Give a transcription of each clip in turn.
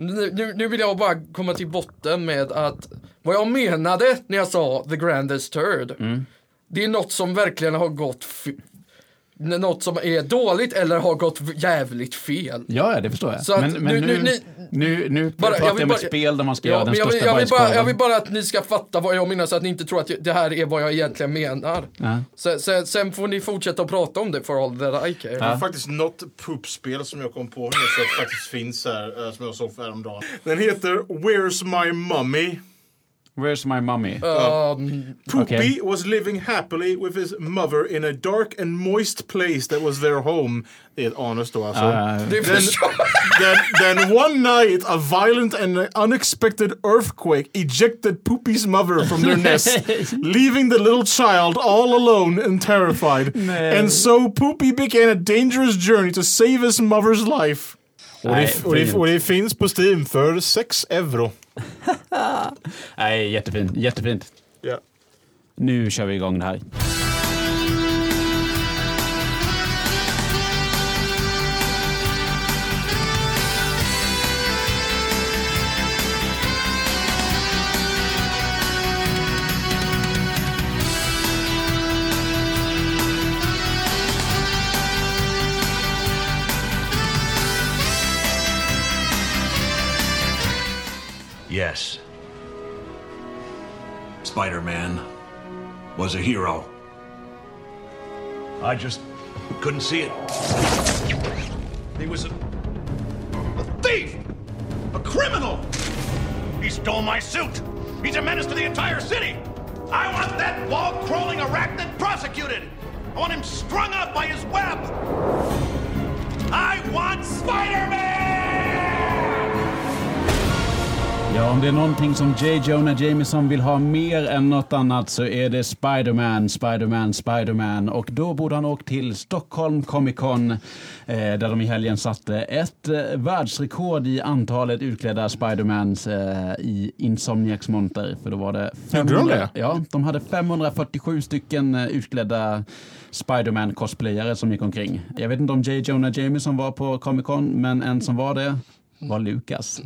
Nu, nu- vill jag bara komma till botten med att vad jag menade när jag sa the grandest turd. Det är något som verkligen har gått något som är dåligt eller har gått jävligt fel. Ja, ja, det förstår jag. Så men men nu- nu, nu- nu, nu, Bara- jag pratar vill jag om ett bara- spel där man ska Ja, göra den jag, vill, största jag, vill bara, jag vill bara att ni ska fatta vad jag menar så att ni inte tror att det här är vad jag egentligen menar. Ja. Sen, sen, sen får ni fortsätta att prata om det for all that I care. Det är faktiskt något poopspel som jag kom på nu så att faktiskt finns här eh, som jag såg för häromdagen. Den heter Where's My Mummy? Where's my mummy? Um, Poopy Okej. was living happily with his mother in a dark and moist place that was their home. Det är ett anus då alltså. Ah, Then, then, then one night, a violent and unexpected earthquake ejected Poopy's mother from their nest, leaving the little child all alone and terrified. Nej. And so Poopy began a dangerous journey to save his mother's life. Och Nej, det, och, det, fint. och det finns på Steam för 6 euro. Nej, jättefint. Jättefint. Ja. Nu kör vi igång det här. Yes. Spider Man was a hero. I just couldn't see it. He was a, a thief! A criminal! He stole my suit! He's a menace to the entire city! I want that wall crawling arachnid prosecuted! I want him strung up by his web! I want Spider Man! Ja, om det är någonting som J. Jonah Jameson vill ha mer än något annat så är det Spider-Man, Spider-Man, Spider-Man. Och då borde han åkt till Stockholm Comic Con eh, där de i helgen satte ett eh, världsrekord i antalet utklädda Spider-Mans eh, i Insomniacs monter. För då var det... Gjorde de det? Ja, de hade 547 stycken eh, utklädda Spider-Man-cosplayare som gick omkring. Jag vet inte om J. Jonah Jameson var på Comic Con, men en som var det var Lucas.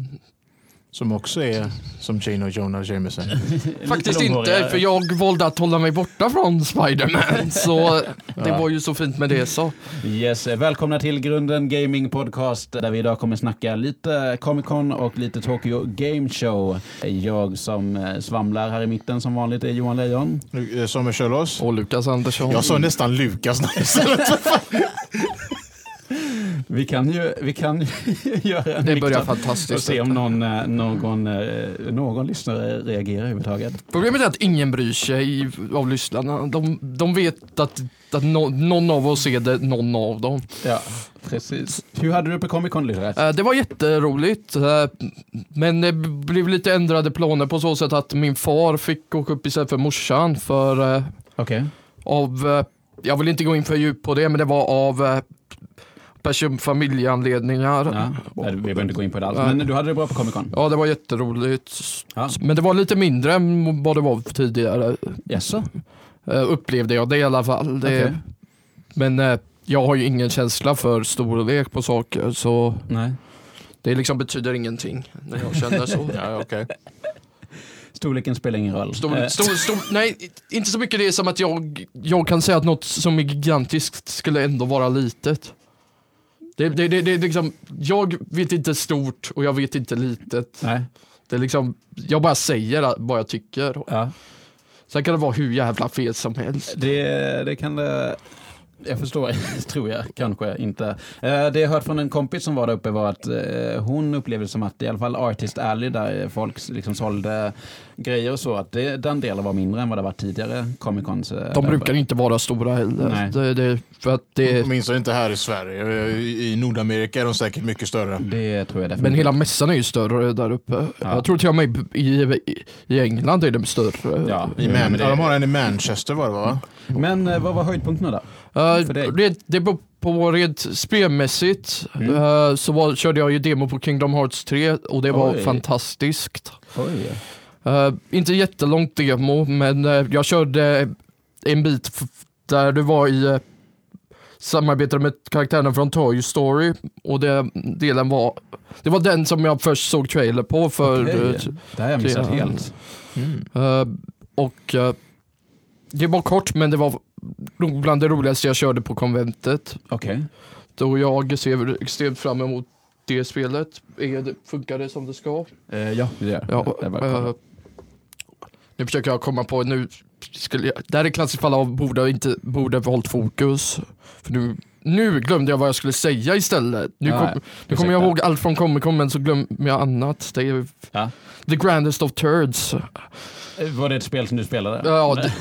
Som också är som Jane och Jonah Jameson. Faktiskt inte, för jag valde att hålla mig borta från Spider-Man. Så det var ju så fint med det så. Yes, välkomna till Grunden Gaming Podcast där vi idag kommer snacka lite Comic Con och lite Tokyo Game Show. Jag som eh, svamlar här i mitten som vanligt är Johan Lejon. Eh, Som är Kjellås. Och Lukas Andersson. Jag sa nästan Lukas. Vi kan ju, vi kan ju göra en Det börjar fantastiskt. och se om någon, eh, någon, eh, någon lyssnare reagerar överhuvudtaget. Problemet är att ingen bryr sig av lyssnarna. De, de vet att, att nå- någon av oss är det någon av dem. Ja, precis. Hur hade du på Comic Con Lyra? Eh, Det var jätteroligt, men det blev lite ändrade planer på så sätt att min far fick åka upp istället för morsan för Okej. av, jag vill inte gå in för djupt på det, men det var av person familjeanledningar. Ja, vi behöver inte gå in på det alls. Men du hade det bra på Comic Con? Ja, det var jätteroligt. Ja. Men det var lite mindre än vad det var tidigare, Jaså? eh, upplevde jag det i alla fall. Det, Okej. Men eh, jag har ju ingen känsla för storlek på saker, så Nej. det liksom betyder ingenting när jag känner så. ja, okej. Storleken spelar ingen roll. Stor, Eh, stor, stor, nej, inte så mycket det som att jag, jag kan säga att något som är gigantiskt skulle ändå vara litet. Det, det, det, det är liksom, jag vet inte stort och jag vet inte litet. Nej. Det är liksom, jag bara säger vad jag tycker. Ja. Sen kan det vara hur jävla fel som helst. Det, det kan det... Jag förstår, tror jag kanske inte. Eh, Det jag hört från en kompis som var där uppe var att eh, hon upplevde som att i alla fall Artist Alley där folk liksom sålde grejer och så, att det, den delen var mindre än vad det var tidigare Comic Cons. eh, De där brukar inte vara stora heller. Det, det, för att det, Åtminstone inte här i Sverige. I Nordamerika är de säkert mycket större. Det tror jag definitivt. men hela mässan är ju större där uppe. Jag tror till och med i, i, i England är de större. Ja, I Man- ja, de har en i Manchester var det va? men vad var höjdpunkterna då? Uh, det, det beror på rent spelmässigt Mm. eh, så var, körde jag ju demo på Kingdom Hearts 3 och det var Oj. fantastiskt. Oj. Eh, inte jättelångt demo men eh, jag körde en bit där du var i uh, samarbetade med karaktärerna från Toy Story och det, delen var, det var den som jag först såg trailer på för eh, Det här har jag missat helt. Eh, och det var kort men det var bland det roligaste jag körde på konventet. Okej. Då jag ser extremt fram emot det spelet. Är det, funkar det som det ska? Eh, ja, det gör Ja, det. kolla. eh, nu försöker jag komma på, nu skulle jag, det här är klassiskt fall av borde inte, borde hållit fokus. För nu, nu glömde jag vad jag skulle säga istället. Nu, Ja, kom, nu kommer jag ihåg allt från Comic Con men så glömmer jag annat. Det är Ja. The Grandest of Turds. Eh, Var det ett spel som du spelade? Ja, det,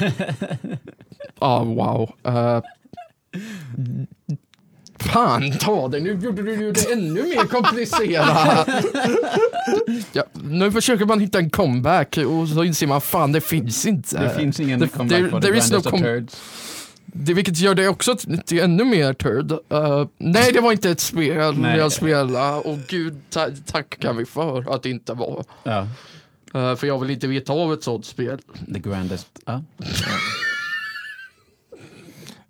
ah, wow. Eh, fan ta det, nu gjorde du det ännu mer komplicerat. ja, nu försöker man hitta en comeback och så inser man fan det finns inte. Det finns ingen Det- comeback there- there is no com- Turds. Det, vilket gör det också till, ännu mer turd. Eh, nej, det var inte ett spel Nej. jag spelade och gud ta, tackar vi för att det inte var. Ja. Eh, för jag vill inte veta av ett sånt spel. The Grandest. Ja.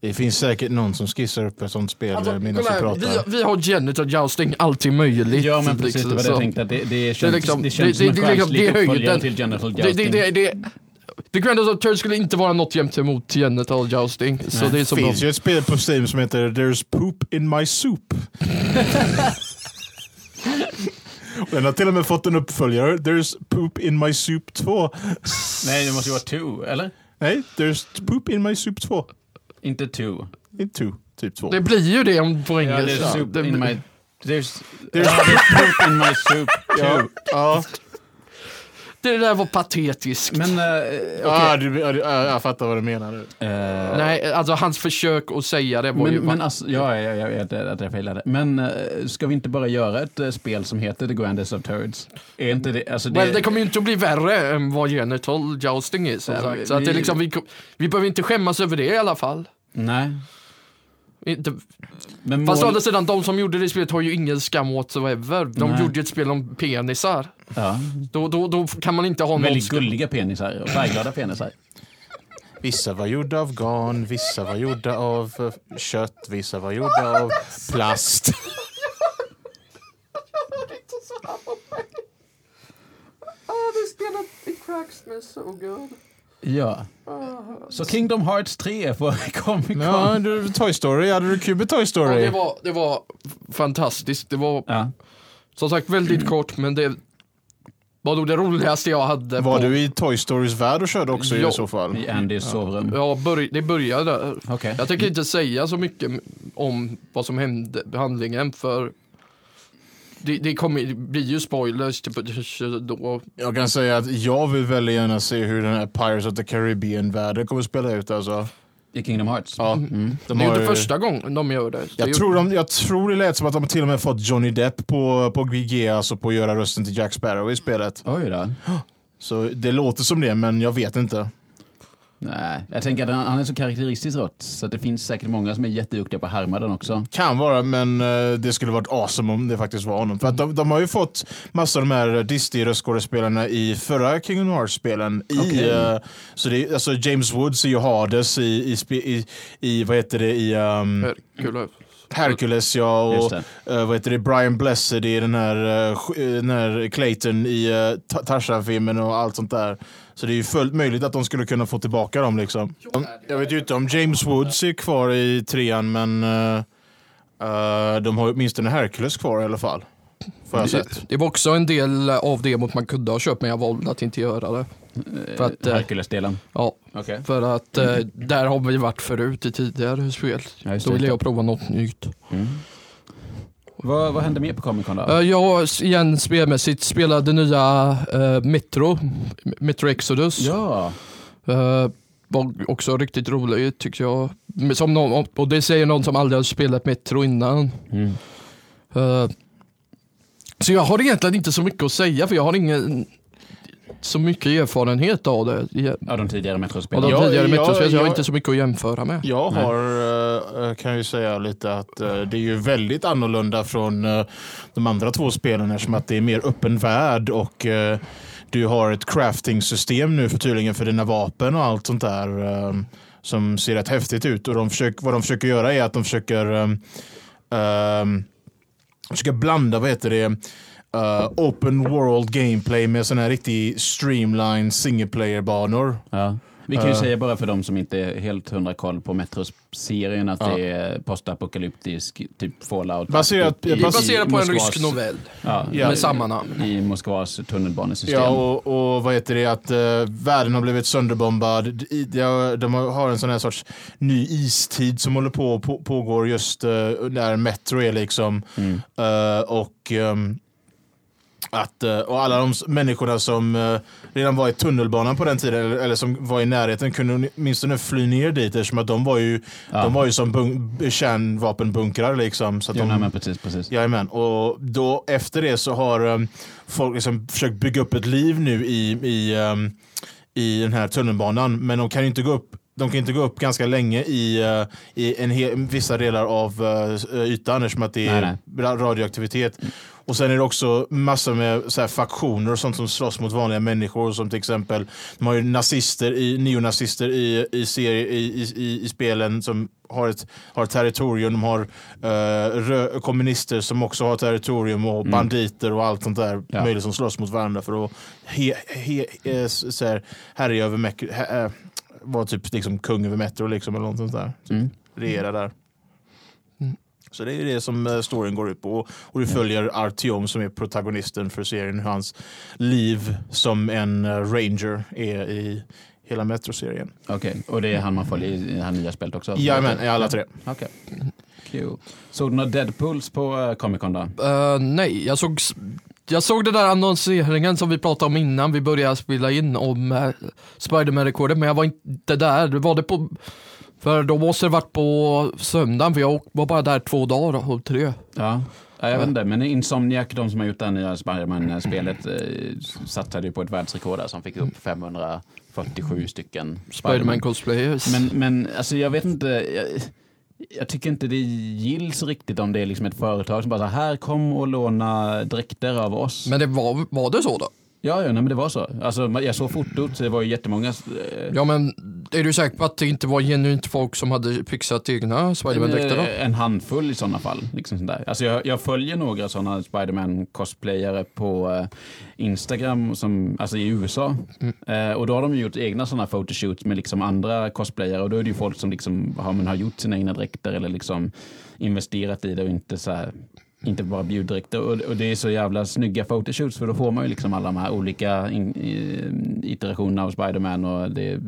Det finns säkert någon som skissar upp ett sånt spel Alltså, vi här, pratar. vi, vi har genital jousting, alltid möjligt. ja, men precis. liksom, Det var det jag så. tänkte. Att det, det känns, Det liksom- känns det- som det- en liksom- det höjden. till Genital Jousting. det, det, det, The Grandest of Turd skulle inte vara något jämt emot genital jousting. Så det är så finns bra. ju ett spel på Steam som heter There's Poop in My Soup. Och Den har till och med fått en uppföljare, There's Poop in My Soup 2. Nej, det måste ju vara two, eller? Nej, There's Poop in My Soup 2. Inte two. Inte 2, typ 2. Det blir ju det om på engelska. there's soup Det- in my... There's, there's, there's poop in my soup too. Ja, Det där var patetiskt. Men, uh, ah, du, ja, jag fattar vad du menar nu. Nej, alltså hans försök att säga det var men, ju... men alltså, ja, jag, jag vet att jag failade. Men eh, ska vi inte bara göra ett eh, spel som heter The Grandest of Turds? Är inte det, alltså det, Well, det kommer ju inte att bli värre än vad genital jousting är sagt. vi- Så att det liksom, vi, vi behöver inte skämmas över det i alla fall. Nej. Inte, Men fast å mål, andra sidan, de som gjorde det spelet har ju ingen skam whatsoever. De Nej. gjorde ett spel om penisar. ja, Då, då, då kan man inte ha någon väldigt skam. gulliga penisar och färgglada penisar. Vissa var gjorda av garn, vissa var gjorda av eh, kött, vissa var gjorda av plast. Ah, det spelet, it cracks me so good. Ja. Så Kingdom Hearts 3 på Comic Con. Ja, du, Toy Story, hade du kul med Toy Ja, Story? det, var, det var fantastiskt. Det var Ja. som sagt väldigt kort, men det var nog det roligaste jag hade. Var på, du i Toy Storys värld och körde också Ja. i så fall? I Andys sovrum. Ja, börj, det började där. Okej. Jag tänker inte säga så mycket om vad som hände, handlingen, för det, det, kommer, det blir ju spoilers typ, då. Jag kan säga att jag vill väldigt gärna se hur den här Pirates of the Caribbean-världen kommer att spela ut alltså. I Kingdom Hearts. Ja, de Det är ju inte första gången de gör det. det jag ju- tror, de, jag tror det lät som att de till och med fått Johnny Depp på, på GG, alltså på att göra rösten till Jack Sparrow i spelet. Oj då. Så det låter som det, men jag vet inte. Nej, jag tänker att han, är så karaktäristisk rött så att det finns säkert många som är jätteduktiga på att härma den också. Kan vara, men eh, det skulle varit awesome om det faktiskt var honom. För att de, de har ju fått massa av de här Disney-röstskådespelarna i förra Kingdom Hearts-spelen. I, Okej. eh, så det är, alltså James Woods är ju Hades i, i, i, i vad heter det, i um, Hercules. Hercules ja, och eh, vad heter det, Brian Blessed i den här, uh, den här Clayton i uh, Tarzan-filmen och allt sånt där. Så det är ju fullt möjligt att de skulle kunna få tillbaka dem liksom. Jag vet ju inte om James Woods är kvar i trean men eh, de har ju åtminstone Hercules kvar i alla fall. Det, det var också en del av demot man kunde ha köpt men jag valde att inte göra det. För att, eh, Hercules-delen. Ja, Okej. för att eh, där har vi varit förut i tidigare spel. Ja, Då ville jag prova något nytt. Mm. Vad, vad hände mer på Comic Con då? Uh, jag igen spelmässigt spelade nya eh, Metro, Metro Exodus. ja, Eh, var också riktigt roligt tyckte jag. Som någon, och det säger någon som aldrig har spelat Metro innan. mm. Eh, så jag har egentligen inte så mycket att säga för jag har ingen så mycket erfarenhet av det. Av de tidigare Av Metrospelen. de Ja, tidigare ja, Metrospel, så jag har inte så mycket att jämföra med. Jag har, eh, kan ju säga lite att eh, det är ju väldigt annorlunda från eh, de andra två spelen eftersom att det är mer öppen värld och eh, du har ett crafting-system nu för tydligen för dina vapen och allt sånt där. eh, som ser rätt häftigt ut. Och de försöker, vad de försöker göra är att de försöker, um, um, försöker blanda, vad heter det, uh, open world gameplay med sådana här riktigt streamline single player-banor. Ja. Vi kan ju Uh. säga bara för de som inte är helt hundra koll på Metros-serien att Ja. det är postapokalyptisk, typ Fallout. Baserat- i- baserat på en Moskvas- rysk novell Ja, Ja. med samma namn. i Moskvas tunnelbanesystem. Ja, och, och vad heter det, att uh, världen har blivit sönderbombad. I- De, de har en sån här sorts ny istid som håller på på, pågår just uh, där Metro är liksom. Mm. Och um, att, eh, och alla de människorna som eh, redan var i tunnelbanan på den tiden eller, som var i närheten kunde åtminstone fly ner dit eftersom att de var ju, Ja. de var ju som bun- kärnvapenbunkrar liksom. Så att Jo, de, nej, men precis, precis. Jajamän, och då efter det så har um, folk liksom försökt bygga upp ett liv nu i, i, um, i den här tunnelbanan. Men de kan ju inte gå upp de kan inte gå upp ganska länge i, uh, i en vissa delar av uh, ytan eftersom att det är Nej, ra- radioaktivitet. Och sen är det också massor med så här, faktioner och sånt som slåss mot vanliga människor. Som till exempel, de har ju nazister, i, neonazister i, i, serie, i, i, i, spelen som har ett, har ett territorium. De har eh, rö, kommunister som också har territorium och banditer och allt sånt där Ja. möjligt som slåss mot varandra för att he, he, eh, s- så här, härja över Mek- he, eh, vara typ liksom kung över Metro liksom, eller något sånt där. Typ, Mm. Regera där. Så det är det som eh, storyn går ut på. Och du följer Artyom som är protagonisten för serien, hur hans liv som en eh, ranger är i hela Metro-serien. Okej, och det är han man följer i det här nya spelet också? Jajamän, i alla tre. Okej. Kul. Såg du några Deadpools på uh, Comic Con då? Eh, nej, jag såg, jag såg den där annonseringen som vi pratade om innan vi började spela in om uh, Spiderman-rekordet, men jag var inte där. Var det på, för då måste det varit på söndagen, för jag var bara där två dagar och tre. Ja. Ja, jag vet inte, men Insomniac, de som har gjort det nya Spiderman-spelet, eh, satsade ju på ett världsrekord där som fick upp 547 stycken Spiderman cosplayers. Men, men alltså jag vet inte, jag, jag tycker inte det gills riktigt om det är liksom ett företag som bara så här, här kom och låna dräkter av oss. Men det var, var det så då? Ja, ja nej, men det var så. Alltså, jag såg fotot, det var ju jättemånga. eh, Ja men är du säker på att det inte var genuint folk som hade fixat egna Spiderman-dräkter? Eh, En handfull i sådana fall. Liksom sånt där. Alltså jag, jag följer några sådana Spiderman-cosplayare på eh, Instagram, som, alltså i USA. Eh, och då har de gjort egna sådana photoshoots med liksom andra cosplayare. Och då är det ju folk som liksom har, men har gjort sina egna dräkter eller liksom investerat i det och inte så här, inte bara bjuddräkter. Och, och det är så jävla snygga photoshoots för då får man ju liksom alla de här olika in, i, iterationerna av Spiderman och det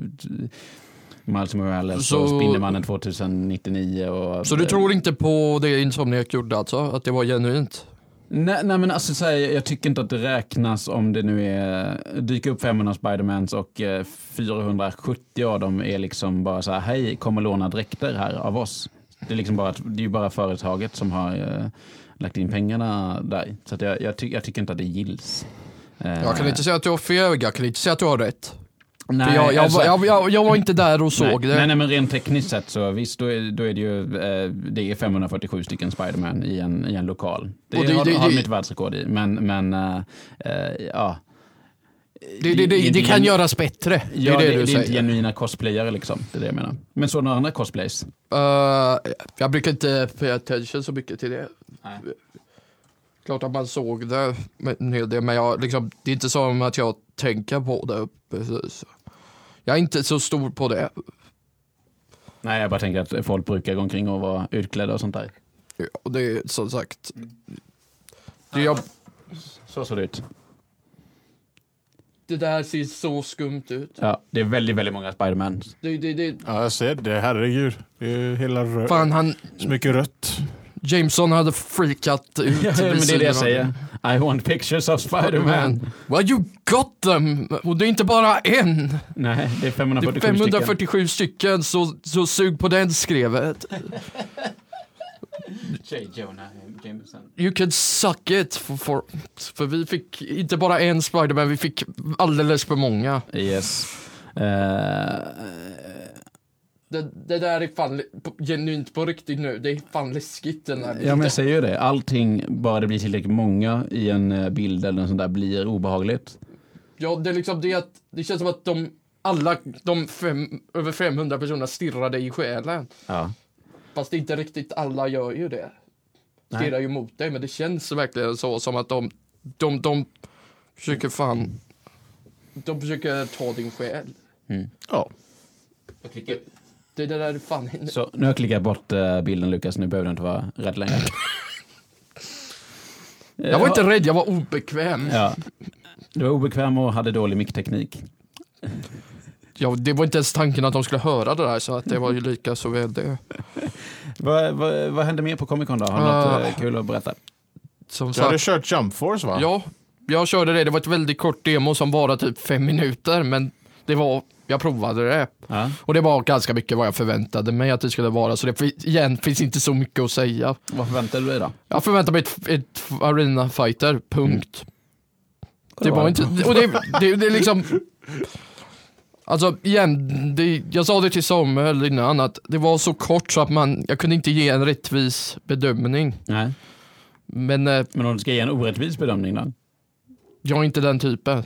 Miles Morales Så- och Spindelmannen 2099 och... Så du tror inte på det Insomniac gjorde alltså? Att det var genuint? Nej, nej men alltså så här, jag tycker inte att det räknas om det nu är, dyker upp 500 Spidermans och eh, 470 av dem är liksom bara så här, hej, kom och låna dräkter här av oss. Det är liksom bara, det är ju bara företaget som har eh, lagt in pengarna där. Så jag, jag, ty, jag tycker inte att det gills. Eh, Jag kan inte säga att du har fel, jag kan inte säga att du har rätt. nej, jag, jag, alltså- jag, jag, var inte där och såg nej, det. Nej, nej, men rent tekniskt sett så visst, då är, då är det ju eh, det är 547 stycken Spiderman i en, i en lokal. Det, Och det- har, det- har de det- ett världsrekord i, men, men eh, eh, ja. Det, det, det, det kan göras bättre. Det Ja, är det, det, du det är säger. inte genuina cosplayare liksom. Det är det jag menar. Men så några andra cosplays? Eh, jag brukar inte pay attention så mycket till det. Nej. Klart att man såg det, en hel del, men jag, liksom, det är inte som att jag tänker på det. Precis. Jag är inte så stor på det. Nej, jag bara tänker att folk brukar gå omkring och vara utklädda och sånt där. Och det är som sagt, det, jag, Så ser det ut. Det där ser så skumt ut. Ja, det är väldigt, väldigt många Spiderman. Det, det, det, Ja, jag ser det. Herregud. Det är hela rö- fan, han, så mycket rött. Jameson hade freakat ut. Ja, men det är det jag säger. I want pictures of Spiderman. Well you got them! Och det är inte bara en. Nej, det är Det är 547 stycken. 547 stycken, så, så sug på den skrevet. J. Jonah Jameson. You can suck it. For, for, för vi fick inte bara en Spiderman, vi fick alldeles för många. Yes. Eh, Det, det där är fan genuint på riktigt nu. Det är fan läskigt den här ja, men jag säger ju det. Allting, bara det blir tillräckligt många i en eh, bild eller något sånt där, blir obehagligt. Ja, det är liksom det att det känns som att de alla de fem, över 500 personerna stirrade i själen. Ja. Fast inte riktigt alla gör ju det. Stirrar ju mot dig, men det känns verkligen så som att de, de, de försöker fan, de försöker ta din själ. Ja. Det där är fan, Så nu har jag klickat bort eh, bilden Lukas, nu behöver du inte vara rädd längre. jag var inte rädd, jag var obekväm. Ja. Du var obekväm och hade dålig mickteknik. Ja, det var inte ens tanken att de skulle höra det där, så att det var ju lika så väl det. Vad, vad, vad hände mer på Comic Con då? Har du något Ah. eh, kul att berätta? Som Du hade sagt, kört Jump Force va? ja, jag körde det. Det var ett väldigt kort demo som var typ fem minuter, men det var, jag provade det. Ja. Och det var ganska mycket vad jag förväntade mig att det skulle vara, så det igen finns inte så mycket att säga. Vad förväntar du dig då? Jag förväntar mig ett, ett arena fighter, punkt. Det var inte, och det, det, det är liksom Alltså igen, det, jag sa det till Samuel innan att det var så kort så att man, jag kunde inte ge en rättvis bedömning. Nej. Men eh, Men om du ska ge en orättvis bedömning då? jag är inte den typen.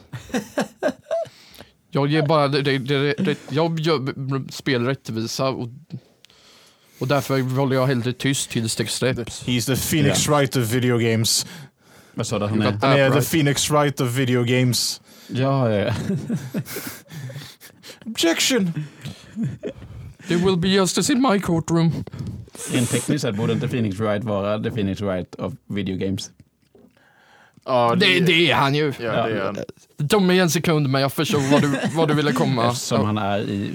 Jag ger bara, det, det, det, det, jag gör spel rättvisa och, och därför håller jag hellre tyst tills det släpps. He's the Phoenix Wright of video games. Vad sa du han är? the. Phoenix Wright of video games. Ja, ja, ja. Objection! There will be justice in my courtroom. Rent tekniskt sett borde inte Phoenix Wright vara the Phoenix Wright of video games. Ja, Det, det är han ju. Ja, det är han. Det tog mig en sekund men jag förstod vad du, vad du ville komma. Eftersom han är i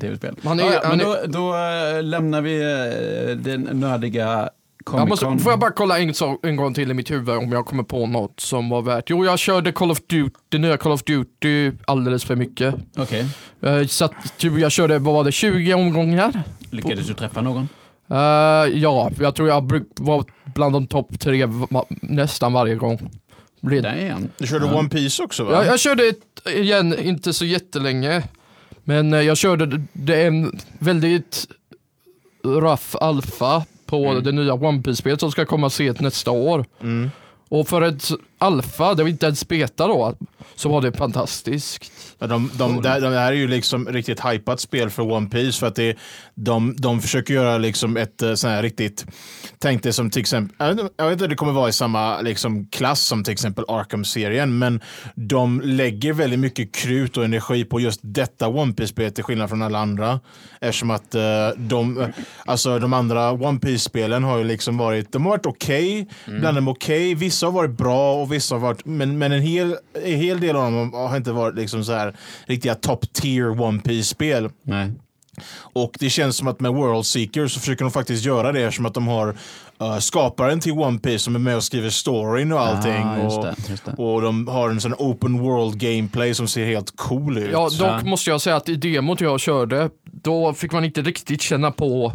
tv-spel. Han är- ja, ja, han men är- då, då eh, lämnar vi eh, den nördiga Comic Jag måste, Con. får jag bara kolla en, en gång till i mitt huvud om jag kommer på något som var värt. Jo, jag körde Call of Duty, det nya Call of Duty alldeles för mycket. Okej. Uh, så att, typ, jag körde, vad var det, 20 omgångar? Lyckades du träffa någon? Eh, ja, jag tror jag bruk, var bland de topp tre nästan varje gång. Blev- Damn. Du körde Ja. One Piece också va? Jag, jag körde ett, igen, inte så jättelänge. Men eh, jag körde det- en väldigt rough alfa på Mm. det nya One Piece-spelet som ska komma sent nästa år. Mm. Och för ett alfa, det var inte ens beta då, så var det fantastiskt. De, de, det, det här är ju liksom riktigt hypat spel för One Piece för att det, de, de försöker göra liksom ett eh, sån här riktigt, tänk dig som till exempel, jag vet inte- jag vet inte om det kommer vara i samma liksom klass som till exempel Arkham-serien, men de lägger väldigt mycket krut och energi på just detta One Piece-spel till skillnad från alla andra. Eftersom att eh, de, alltså de andra One Piece-spelen har ju liksom varit, de har varit okej, Mm. bland dem okej, vissa har varit bra och vissa har varit, men, men en, hel, en hel del av dem har inte varit liksom så här riktiga top tier One Piece-spel. Nej. Och det känns som att med World Seeker så försöker de faktiskt göra det eftersom att de har uh, skaparen till One Piece som är med och skriver storyn och allting. Ah, just och, det, just det. och de har en sån open world gameplay som ser helt cool ut. Ja, dock Ja. måste jag säga att i demot jag körde, då fick man inte riktigt känna på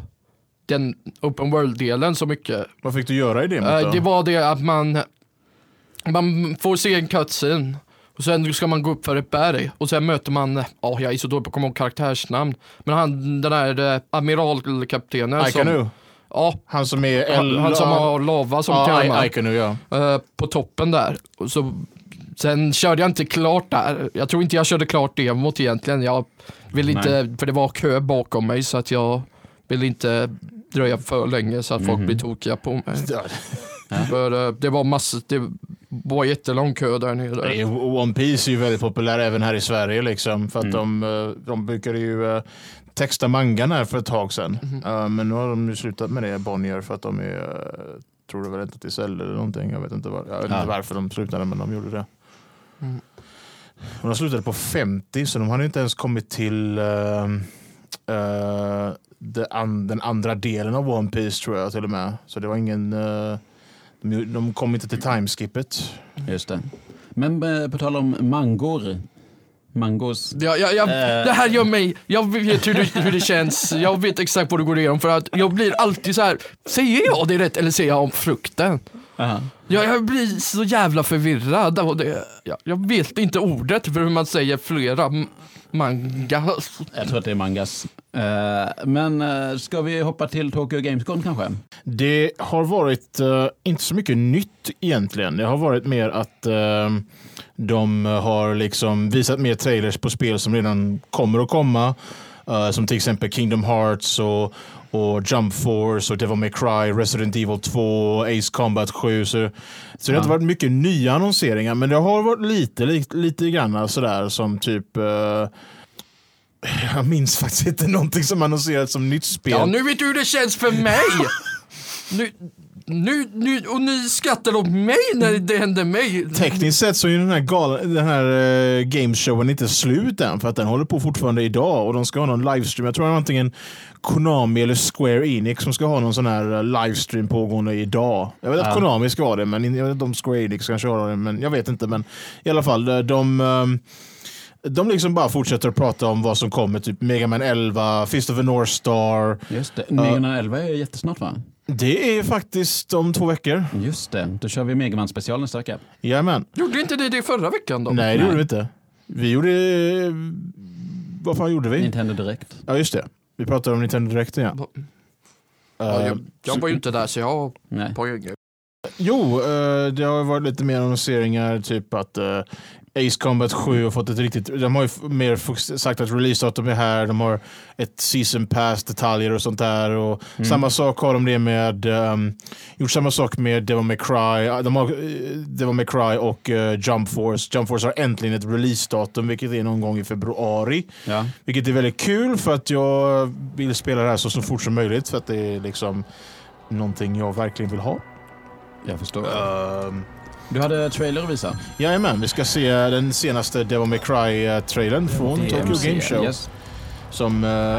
den open world-delen så mycket. Vad fick du göra i det? Eh, det var det att man, man får se en cutscene och sen ska man gå upp för ett berg och sen möter man, ja jag är så dålig på att komma ihåg karaktärsnamn, men han den där eh, amiralkaptenen Aikanu. som, ja, Han som är han, han som har lava som ja, tema I- Aikanu, ja. eh, på toppen där. Och så, sen körde jag inte klart där, jag tror inte jag körde klart demot egentligen, jag vill inte, för det var kö bakom mig så att jag vill inte dröja för länge så att folk blir tokiga på mig. För eh, det var massor, det var jättelång kö där nere. Nej, One Piece är ju väldigt populär även här i Sverige liksom. För att de, eh, de brukade ju eh, texta mangan här för ett tag sedan. Eh, men nu har de ju slutat med det, Bonnier, för att de är, uh, tror det väl inte till Cell eller någonting. Jag vet inte, var, jag vet Ja. inte varför de slutade, men de gjorde det. Mm. Och de slutade på 50, så de hade inte ens kommit till eh, eh, det an, den andra delen av One Piece tror jag till och med. Så det var ingen, eh, de, de kom inte till timeskippet. Just det. Men eh, på tal om mangor. Mangos. Ja, ja, ja, Eh. Det här gör mig, jag vet hur det, hur det känns, jag vet exakt vad du går igenom för att jag blir alltid så här. säger jag det rätt eller säger jag om frukten? Aha. Ja, jag blir så jävla förvirrad av det. Jag, jag vet inte ordet för hur man säger flera mangas. Jag tror att det är mangas. Eh, men eh, ska vi hoppa till Tokyo Gamescom kanske? Det har varit eh, inte så mycket nytt egentligen. Det har varit mer att de har liksom visat mer trailers på spel som redan kommer att komma. Som till exempel Kingdom Hearts och, och Jump Force och Devil May Cry, Resident Evil 2, Ace Combat 7. Så, så det har inte varit mycket nya annonseringar men det har varit lite, lite, lite grann sådär som typ eh, jag minns faktiskt inte någonting som annonserats som nytt spel. Ja, nu vet du hur det känns för mig. Nu, nu, nu, och ni skrattar åt mig när det händer mig. Tekniskt sett så är ju den här, gal- den här uh, gameshowen inte slut än för att den håller på fortfarande idag och de ska ha någon livestream. Jag tror det är antingen Konami eller Square Enix som ska ha någon sån här eh, livestream pågående idag. Jag vet att Ja. Konami ska ha det, men jag vet inte om Square Enix kanske har det, men jag vet inte. Men i alla fall, eh, de ehm, de liksom bara fortsätter att prata om vad som kommer, typ Mega Man 11, Fist of the North Star. Just det. Mega Man 11 är jättesnart va? Det är faktiskt om två veckor. Just det. Då kör vi Mega Man special nästa vecka. Jajamän. Gjorde inte ni det förra veckan då? Nej, det Nej. gjorde vi inte. Vi gjorde... Vad fan gjorde vi? Nintendo Direkt. Ja, just det. Vi pratade om Nintendo Direct ja. Ja, Eh, jag, jag var ju inte där så jag har Nej. poäng. Jo, eh, det har varit lite mer annonseringar, typ att eh, Ace Combat 7 har fått ett riktigt... De har ju mer sagt att releasedatum är här, de har ett season pass, detaljer och sånt där. Och Samma sak har de det med... Um, gjort samma sak med Devil May Cry. De har uh, Devil May Cry och eh, Jump Force. Jump Force har äntligen ett releasedatum, vilket är någon gång i februari. Ja. Vilket är väldigt kul för att jag vill spela det här så, så fort som möjligt för att det är liksom någonting jag verkligen vill ha. Jag förstår. Um, Du hade trailer att visa. Jajamän, vi ska se den senaste Devil May Cry-trailern från Tokyo DMC, Game Show. Yes. Som, eh,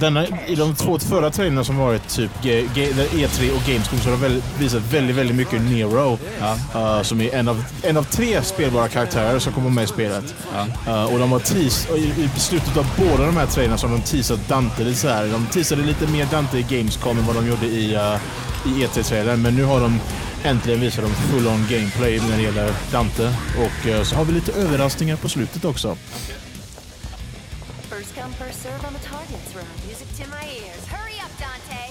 denna, I de två förra trailerna som varit, typ G- G- E3 och Gamescom, så har de väl, visat väldigt, väldigt mycket Nero. Ja. eh, som är en av, en av tre spelbara karaktärer som kommer med i spelet. Ja. Eh, och de har teas, och i, i slutet av båda de här trailerna så har de teasat Dante lite så här. De teasade lite mer Dante i Gamescom än vad de gjorde i, uh, i E3-trailern. Men nu har de äntligen visar de full-on gameplay när det gäller Dante. Och eh, så har vi lite överraskningar på slutet också. First come, first serve on the targets run. Music to my ears. Hurry up, Dante!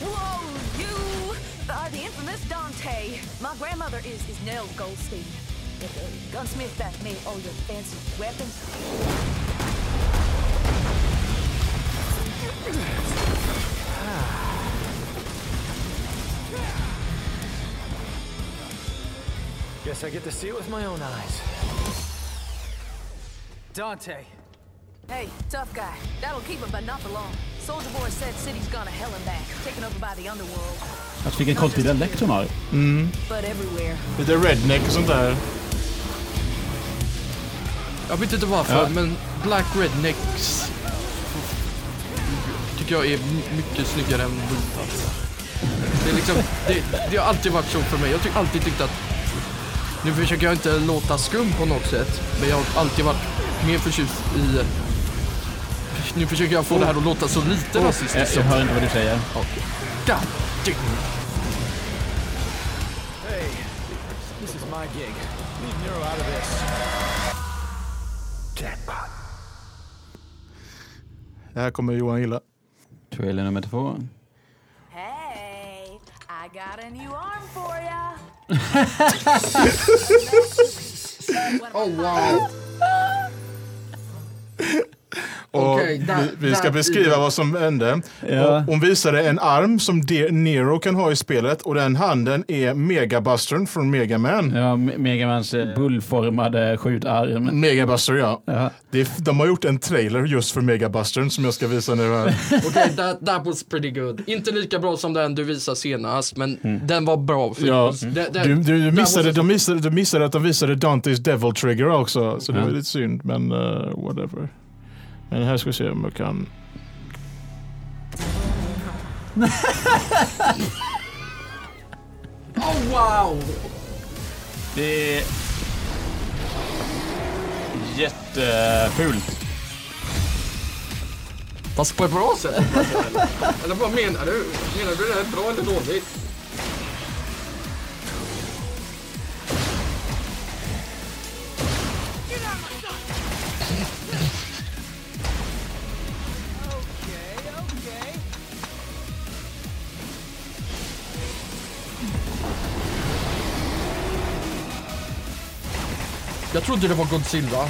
Whoa, you are the infamous Dante. My grandmother is, is Nell Goldstein, the, the gunsmith that made all your fancy weapons. Guess I get to see it with my own eyes. Dante. Hey, tough guy. That'll keep him, but not for long. Soldier Boy said city's gone to hell and back, taken over by the underworld. Alltså vilken konstig dialekt hon har. But everywhere. Lite redneck och sånt där. Jag vet inte varför, Ja. men Black Rednecks tycker jag är mycket snyggare än vita. Det, är liksom, det, det har alltid varit så för mig. Jag har alltid tyckt att nu försöker jag inte låta skum på något sätt, men jag har alltid varit mer förtjust i... Nu försöker jag få det här att låta så lite Jag, rasistiskt jag som... hör inte vad du säger. God damn. Hey, this is my gig. Leave Nero out of this. Jackpot. Det här kommer Johan gilla. Trailer nummer två. Hey, I got a new arm for ya. Oh wow. Och där- vi, vi ska beskriva vad som hände. Ja. Och Hon visade en arm som De- Nero kan ha i spelet och den handen är Megabustern från Mega Man. Ja, Me- Megamans eh, bullformade skjutarm. Megabuster ja. Ja. Det de har gjort en trailer just för Megabustern som jag ska visa nu här. Okej, that, that was pretty good. Inte lika bra som den du visade senast, men den var bra. För Ja. det- det- Du, du, missade, was- de missade, du missade att de visade Dantes Devil Trigger också, så det Ja. var lite synd, men uh, whatever. Men här ska vi se om jag kan... Oh wow! Det är jättefult. Fast på ett bra sätt. eller vad menar du? Menar du det är bra eller dåligt? Jag trodde det var Godzilla.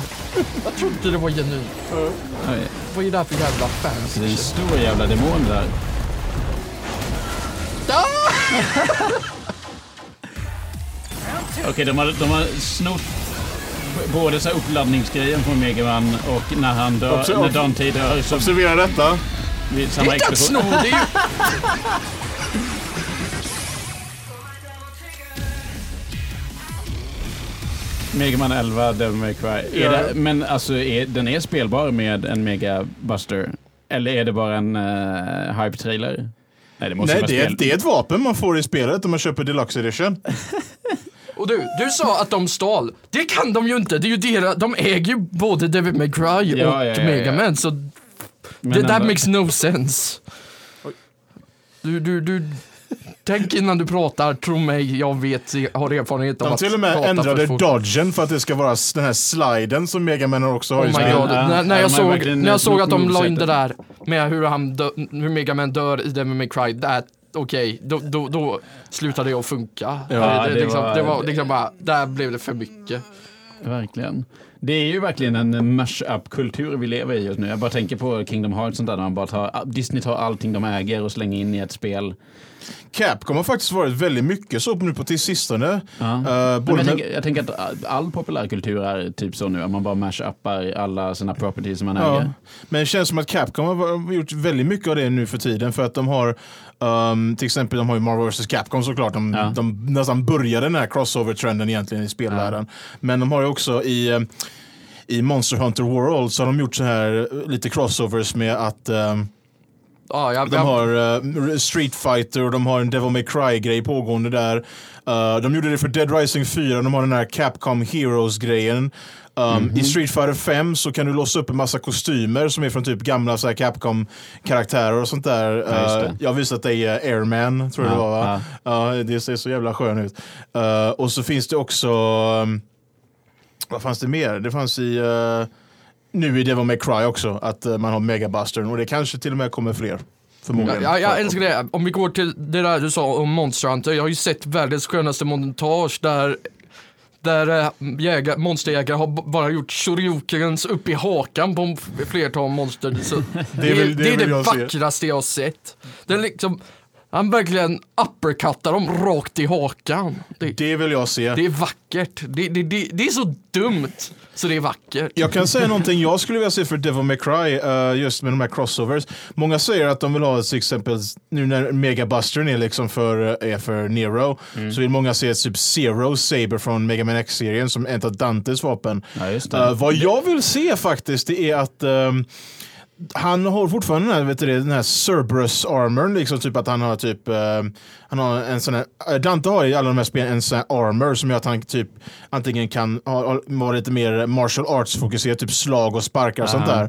Jag trodde det var genuint. Oj. Vad är det här för jävla fans? Det är en stor jävla demon där. Okej, de, har, de har snott både så här uppladdningsgrejen från Megaman och när han dör, Obser- när Dante dör så Observera detta. vid Det är inte att explosion. sno, det är ju... Megaman 11, Devil May Cry. Är Ja. det, men alltså, är, den är spelbar med en Mega Buster? Eller är det bara en uh, hype-trailer? Nej, det måste Nej, det är, spel. det är ett vapen man får i spelet om man köper Deluxe Edition. Och du, du sa att de stal. Det kan de ju inte. Det är ju deras, de äger ju både Devil May Cry och Ja, ja, ja, Mega ja. Man så Men det that makes no sense. Du, du, du, tänk innan du pratar, tro mig, jag vet, jag har erfarenhet av De att till och med prata för ändrade fort. dodgen för att det ska vara den här sliden som Mega Man också har Oh i spelet. god, Ja, när, när, ja, jag de såg, när jag såg att de la in det där med hur, han dö, hur Mega Man dör i Devil May Cry, that, okej, då, då, då slutade jag funka. Ja, det, det, det liksom, var- det var liksom bara, där blev det för mycket. Verkligen. Det är ju verkligen en mash-up-kultur vi lever i just nu. Jag bara tänker på Kingdom Hearts och sånt där, där man bara tar, Disney tar allting de äger och slänger in i ett spel. Capcom har faktiskt varit väldigt mycket så nu på till sistone. Ja. Uh, jag, med, tänker, jag tänker att all populärkultur är typ så nu, att man bara mash-uppar alla sina properties som man ja. äger. Men det känns som att Capcom har gjort väldigt mycket av det nu för tiden för att de har um, till exempel de har ju Marvel vs Capcom såklart. De, Ja. de nästan började den här crossover-trenden egentligen i spelvärlden. Men de har ju också i eh, i Monster Hunter World så har de gjort så här eh, lite crossovers med att ehm, Ja, jag, De jag, har eh, Street Fighter och de har en Devil May Cry-grej pågående där. Eh, de gjorde det för Dead Rising 4, de har den här Capcom Heroes-grejen. Um, I Street Fighter 5 så kan du låsa upp en massa kostymer som är från typ gamla Capcom-karaktärer och sånt där. Ja. Eh, jag har visat dig uh, Airman, tror jag Ja, det var va? Ja, det ser så jävla skön ut. Eh, och så finns det också, um, vad fanns det mer? Det fanns i, eh, nu i Devil May Cry också, att eh, man har Megabustern och det kanske till och med kommer fler. Förmodligen. jag, jag älskar det. Om vi går till det där du sa om Monster Hunter. Jag har ju sett världens skönaste montage där där äh, jägar, monsterjägare har bara gjort shoryukens upp i hakan på flertal monster. Så det, är, det det, är det jag se. vackraste jag har sett. Det är liksom, han verkligen uppercuttar dem rakt i hakan. Det, Det vill jag se. det är vackert. Det, det, det, det är så dumt så det är vackert. Jag kan säga någonting jag skulle vilja se för Devil May Cry, eh, just med de här crossovers. Många säger att de vill ha till exempel, nu när Megabustern är liksom för, eh, är för Nero, Mm. så vill många se typ Zero Saber från Mega Man X-serien som ett av Dantes vapen. Ja, just det. Eh, vad jag vill se faktiskt, det är att ehm, han har fortfarande den här, vet du den här Cerberus armorn, liksom typ att han har typ, eh, han har en sån här, eh, Dante har i alla de här spelen en sån här armor som gör att han typ antingen kan vara lite mer martial arts fokuserad, typ slag och sparkar och sånt där.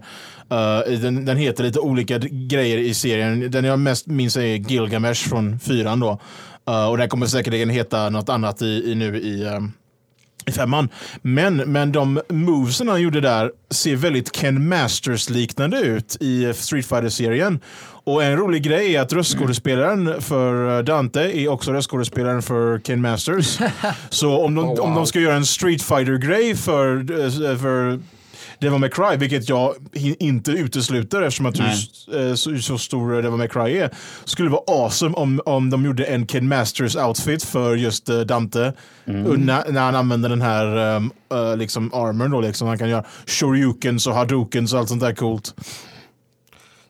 Eh, den, den heter lite olika grejer i serien, den jag mest minns är Gilgamesh från fyran då. Eh, och den kommer säkerligen heta något annat i, i nu i ehm, i femman. Men, men de movesen han gjorde där ser väldigt Ken Masters-liknande ut i Street fighter serien Och en rolig grej är att röstskådespelaren för eh, Dante är också röstskådespelaren för Ken Masters. Så om de, Oh, wow. om de ska göra en Street fighter grej för, eh, för Devil May Cry, vilket jag inte utesluter eftersom att Nej. hur, eh, så, så stor Devil May Cry är. Skulle vara awesome om, om de gjorde en Ken Masters outfit för just eh, Dante. Och När, när han använder den här um, uh, liksom armorn då liksom. Han kan göra shoryukens och hadoukens och allt sånt där coolt.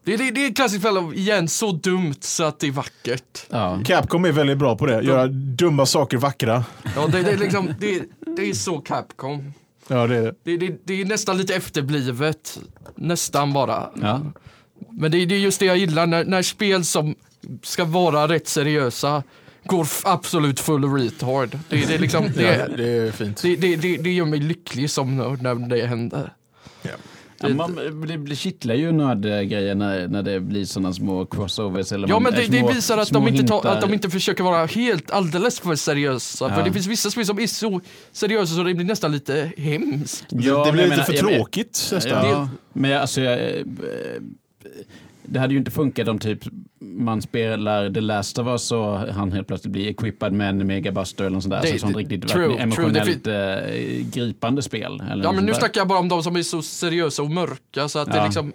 Det, det, det är ett klassiskt fall av, igen, så dumt så att det är vackert. Ja. Capcom är väldigt bra på det. Göra dumma saker vackra. Ja, det, det, är liksom, det, det är så Capcom. Ja, det är det. Det, det, det är nästan lite efterblivet. Nästan bara. Ja. Men det, det är just det jag gillar, när, när spel som ska vara rätt seriösa går absolut full retard. Det, det, är liksom, Ja, det, det är fint. det, det, det, det gör mig lycklig som nörd när det händer. Ja, man, det blir kittlar ju nördgrejer när, när det blir sådana små crossovers. Eller Ja man, men det, små- det visar att de, inte tar, att de inte försöker vara helt alldeles för seriösa. Ja. För det finns vissa spel som är så seriösa så det blir nästan lite hemskt. Ja, det men blir lite menar- för men- tråkigt nästan. Ja, men jag- alltså jag, eh, det hade ju inte funkat om typ man spelar The Last of Us och han helt plötsligt blir equippad med en megabuster eller något sånt där. Det- så det- riktigt true, verkligen true. Det emotionellt eh, gripande spel. Eller Ja men nu snackar jag bara om de som är så seriösa och mörka så att det Ja. liksom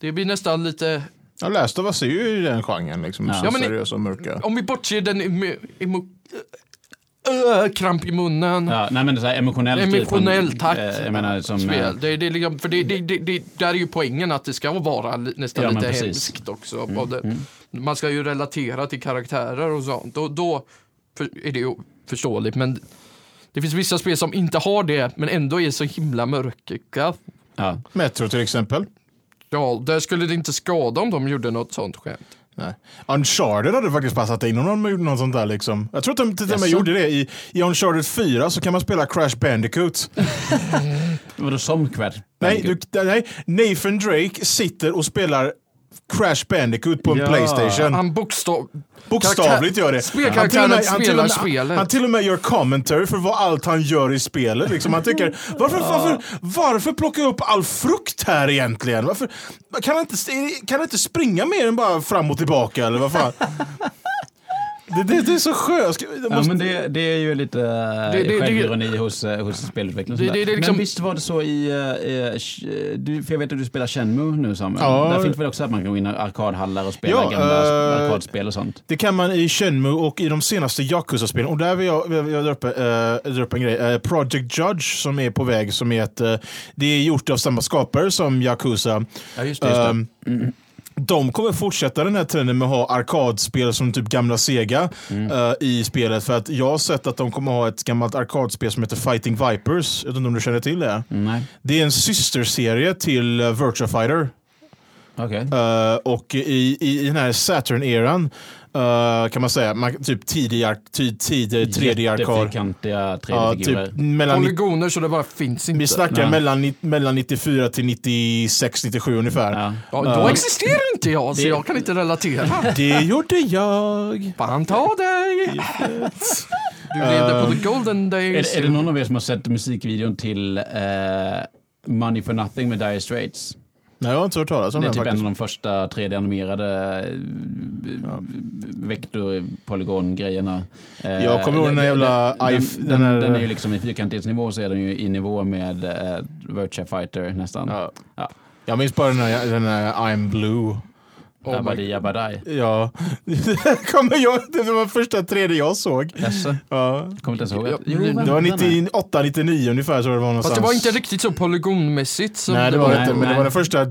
Det blir nästan lite Ja, Last of Us är ju i den genren, liksom, Ja. så Ja, seriösa och mörka. Om vi bortser den emo, kramp i munnen Ja, nej men det är så här emotionellt Emotionellt, gripande, tack. eh, Jag menar som... eh, spel. Det, det, är liksom, för det, det, det, det, där är ju poängen att det ska vara nästan Ja, lite precis. hemskt också. Och det, Man ska ju relatera till karaktärer och sånt. Och då för, är det ju förståeligt. Men det finns vissa spel som inte har det men ändå är så himla mörka. Ja. Metro till exempel. Ja, där skulle det inte skada om de gjorde något sånt skämt. Nej. Uncharted hade faktiskt passat in om de gjorde något sånt där. Liksom. Jag tror att de till och med gjorde det. I, I Uncharted 4 så kan man spela Crash Bandicoot. Vadå som Crash nej, du, nej, Nathan Drake sitter och spelar Crash Bandicoot på en Ja. Playstation. Han bokstav... Bokstavligt gör det. Spelkaraktären Han till och med- han till och spelar med- spelet. Han till och med gör commentary för vad allt han gör i spelet. Liksom. Han tycker, varför, varför, varför plocka upp all frukt här egentligen? Varför, kan, han inte, kan han inte springa mer än bara fram och tillbaka? Eller vad fan? Det, det, det är så skönt. Jag Ja, måste- men det, det är ju lite det- det, självironi hos, eh, hos spelutvecklare. liksom- Men visst var det så i... eh, eh, du, för jag vet att du spelar Shenmue nu Samuel. Ja. Där finns väl också att man kan gå in i arkadhallar och spela Ja, gamla eh, arkadspel och sånt. Det kan man i Shenmue och i de senaste Yakuza-spelen. Och där vill jag, vill jag dra, upp, eh, dra upp en grej. Eh, Project Judge som är på väg. Som är ett, eh, det är gjort av samma skapare som Yakuza. Ja, just det. Just det. Ehm, De kommer fortsätta den här trenden med att ha arkadspel som typ gamla Sega eh, i spelet. För att jag har sett att de kommer ha ett gammalt arkadspel som heter Fighting Vipers. Jag vet inte om du känner till det? Nej, Det är en systerserie till uh, Virtua Fighter. okej. Eh, och i, i, i den här Saturn-eran eh, kan man säga, man, typ tidig, ark- ty, tidig 3D-arkad. Jättefyrkantiga Ja, 3D-figurer. typ mellan, Polygoner så det bara finns inte. vi snackar Nej. mellan, mellan 94 till 96, 97 ungefär. Ja. Ja, då existerar inte jag så Det- jag kan inte relatera. Det gjorde jag. Fan ta dig! Du levde på the golden Är, days. är det någon av er som har sett musikvideon till eh, Money for Nothing med Dire Straits? Nej, jag har inte hört talas om Det är den typ en faktiskt. av de första 3D-animerade vektor-polygon-grejerna. Eh, Jag kommer ihåg den där jävla den, iF- den, den här- den är ju liksom i fyrkantighetsnivå så är den ju i nivå med eh, Virtua Fighter nästan. Ja. Ja. Jag minns bara den här, den här I'm Blue. Oh my Abadi Abadai. Ja, kommer jag, det var första 3D jag såg. Jaså? Ja. Kommer inte ens ihåg. Ja, att- Jo, det- Det var nej. 98, 99 ungefär så det var någonstans. Fast det var inte riktigt så polygonmässigt som Nej, det var det Nej, inte. Men det nej. var den första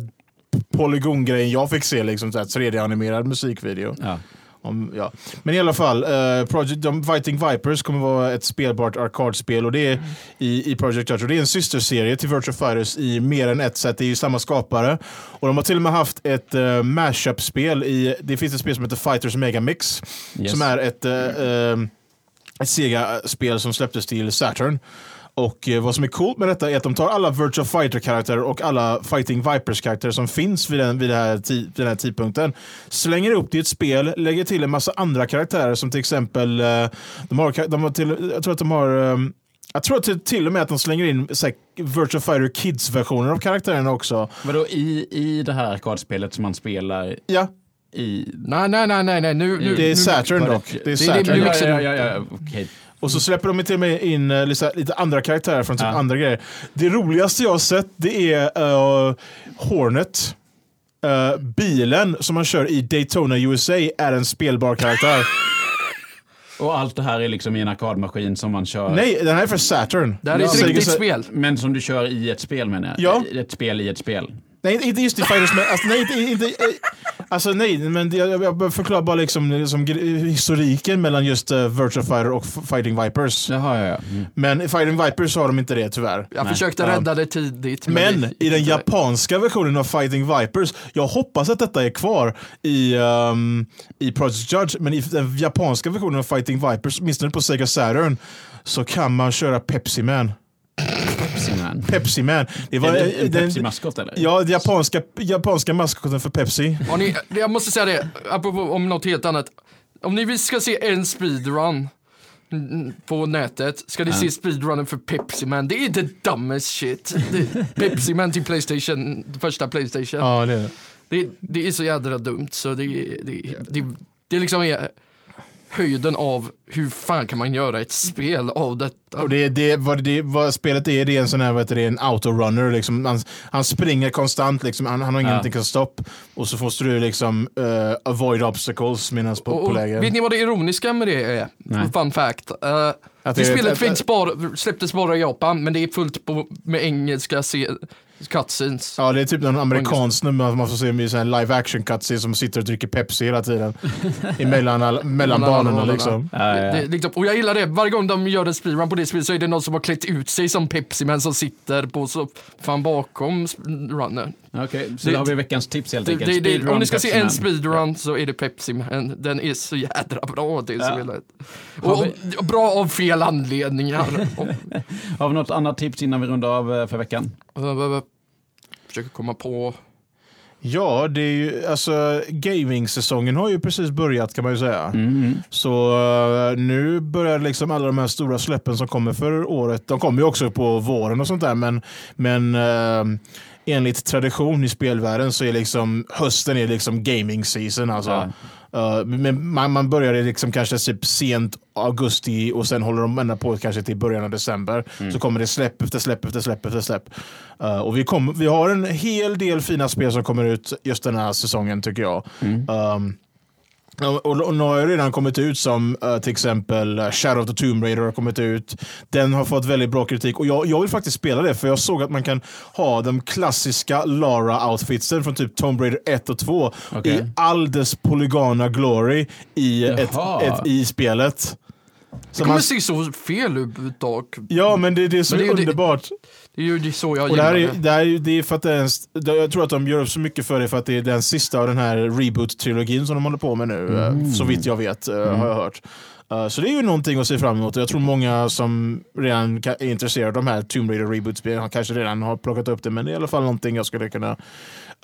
polygongrejen jag fick se, liksom så här 3D-animerad musikvideo. Ja. Om, ja. Men i alla fall, eh, Project, de Fighting Vipers kommer vara ett spelbart arkadspel och det är i, i Project Judge. Det är en systerserie till Virtua Fighters i mer än ett sätt. Det är ju samma skapare. Och de har till och med haft ett uh, mashup-spel i, det finns ett spel som heter Fighters Megamix. Yes. Som är ett, eh, eh, ett Sega-spel som släpptes till Saturn. Och eh, vad som är coolt med detta är att de tar alla Virtua Fighter-karaktärer och alla Fighting Vipers-karaktärer som finns vid den, vid, det här, ti- vid den här tidpunkten. Slänger upp det i ett spel, lägger till en massa andra karaktärer som till exempel, eh, de har, de har till, jag tror att de har ehm, jag tror till, till och med att de slänger in här, Virtua Fighter Kids-versioner av karaktärerna också. Vadå, i, i det här arkadspelet som man spelar Ja, i... Nej, nej, nej, nej, nej. Nu, nu, det är Saturn det- dock. Det är det- det Saturn. mixar ja, ihop. ja, ja, okej. Och så släpper de till och med in eh, lite, lite andra karaktärer från typ Ja. andra grejer. Det roligaste jag har sett det är eh, Hornet. Eh, bilen som man kör i Daytona USA är en spelbar karaktär. Och allt det här är liksom i en arkadmaskin som man kör. Nej, den här är för Saturn. det här är ett riktigt spel. Men som du kör i ett spel menar jag. Ja. Ett spel i ett spel. Nej, inte just i Fighters, men alltså, nej, inte, inte, eh, alltså nej, men jag, jag förklarar bara liksom, liksom historiken mellan just uh, Virtua Fighter och Fighting Vipers. Jaha, ja, ja. Mm. Men i Fighting Vipers har de inte det tyvärr. Jag Nej. försökte rädda det tidigt. Men det- i den japanska versionen av Fighting Vipers, jag hoppas att detta är kvar i, um, i Project Judge, men i den japanska versionen av Fighting Vipers, åtminstone på Sega Saturn, så kan man köra Pepsi Man. Pepsi Man. Pepsi Man. Det var, det en den- Pepsi-maskot eller? Ja, den japanska, japanska maskoten för Pepsi. Ni, jag måste säga det, apropå om något helt annat. Om ni ska se en speedrun på nätet, ska ni se speedrunnen för Pepsi Man. Det är the dumbest shit. Det, Pepsi Man till Playstation, första Playstation. Ja, det är det. Det, det är så jädra dumt så det, det, det, det liksom är höjden av hur fan kan man göra ett spel av detta? Och det, det, vad, det, vad spelet är, det är en sån här, vad heter det, en autorunner. Liksom. Han, han springer konstant, liksom. han, han har ingenting att stopp. Och så måste du liksom uh, avoid obstacles medan på, Och, på lägen. vet ni vad det ironiska med det är? Nej. Fun fact. Uh, Att det spelet att- finns bara, släpptes bara i Japan men det är fullt på, med engelska se, cutscenes. Ja, det är typ någon amerikansk nummer man får se med sån live action cutscene som sitter och dricker Pepsi hela tiden. I mellan, all, mellan banorna liksom. Ja, ja. Det, liksom, och jag gillar det, varje gång de gör en speedrun på det spelet så är det någon som har klätt ut sig som Pepsi men som sitter på så fan bakom runnen. Okej, så Det- har vi veckans tips helt enkelt. det, det, om ni ska se en speedrun så är det Pepsi Man. Den är så jädra bra det Ja. spelet. Och, och bra av fel anledningar. Har vi något annat tips innan vi rundar av eh, för veckan? försöker komma på. Ja, det är ju, alltså gaming-säsongen har ju precis börjat kan man ju säga. Mm. Så eh, nu börjar liksom alla de här stora släppen som kommer för året, de kommer ju också på våren och sånt där, men, men eh, enligt tradition i spelvärlden så är liksom hösten är liksom gaming season. Alltså. Ja. Eh, men man, man börjar i liksom kanske typ sent augusti och sen håller de ända på kanske till början av december. Så kommer det släpp efter släpp efter släpp efter släpp. Eh, och vi, kommer- vi har en hel del fina spel som kommer ut just den här säsongen tycker jag. Um, och, och, nu har redan kommit ut som eh, till exempel eh, Shadow of the Tomb Raider har kommit ut. Den har fått väldigt bra kritik och jag, jag vill faktiskt spela det för jag såg att man kan ha de klassiska Lara-outfitsen från typ Tomb Raider 1 och 2 Okej. i all dess polygana glory i, ett, ett, i spelet. Det Så kommer man, se så fel ut dock. ja, men det är det som Men det är det- underbart. Det är ju det är så jag Och det här är, det. här är, det är för att det är en, jag tror att de gör upp så mycket för det för att det är den sista av den här reboot-trilogin som de håller på med nu. eh, Så vitt jag vet, eh, har jag hört. Eh, Så det är ju någonting att se fram emot. och Jag tror många som redan är intresserade av de här Tomb Raider reboot-spelen kanske redan har plockat upp det, men det är i alla fall någonting jag skulle kunna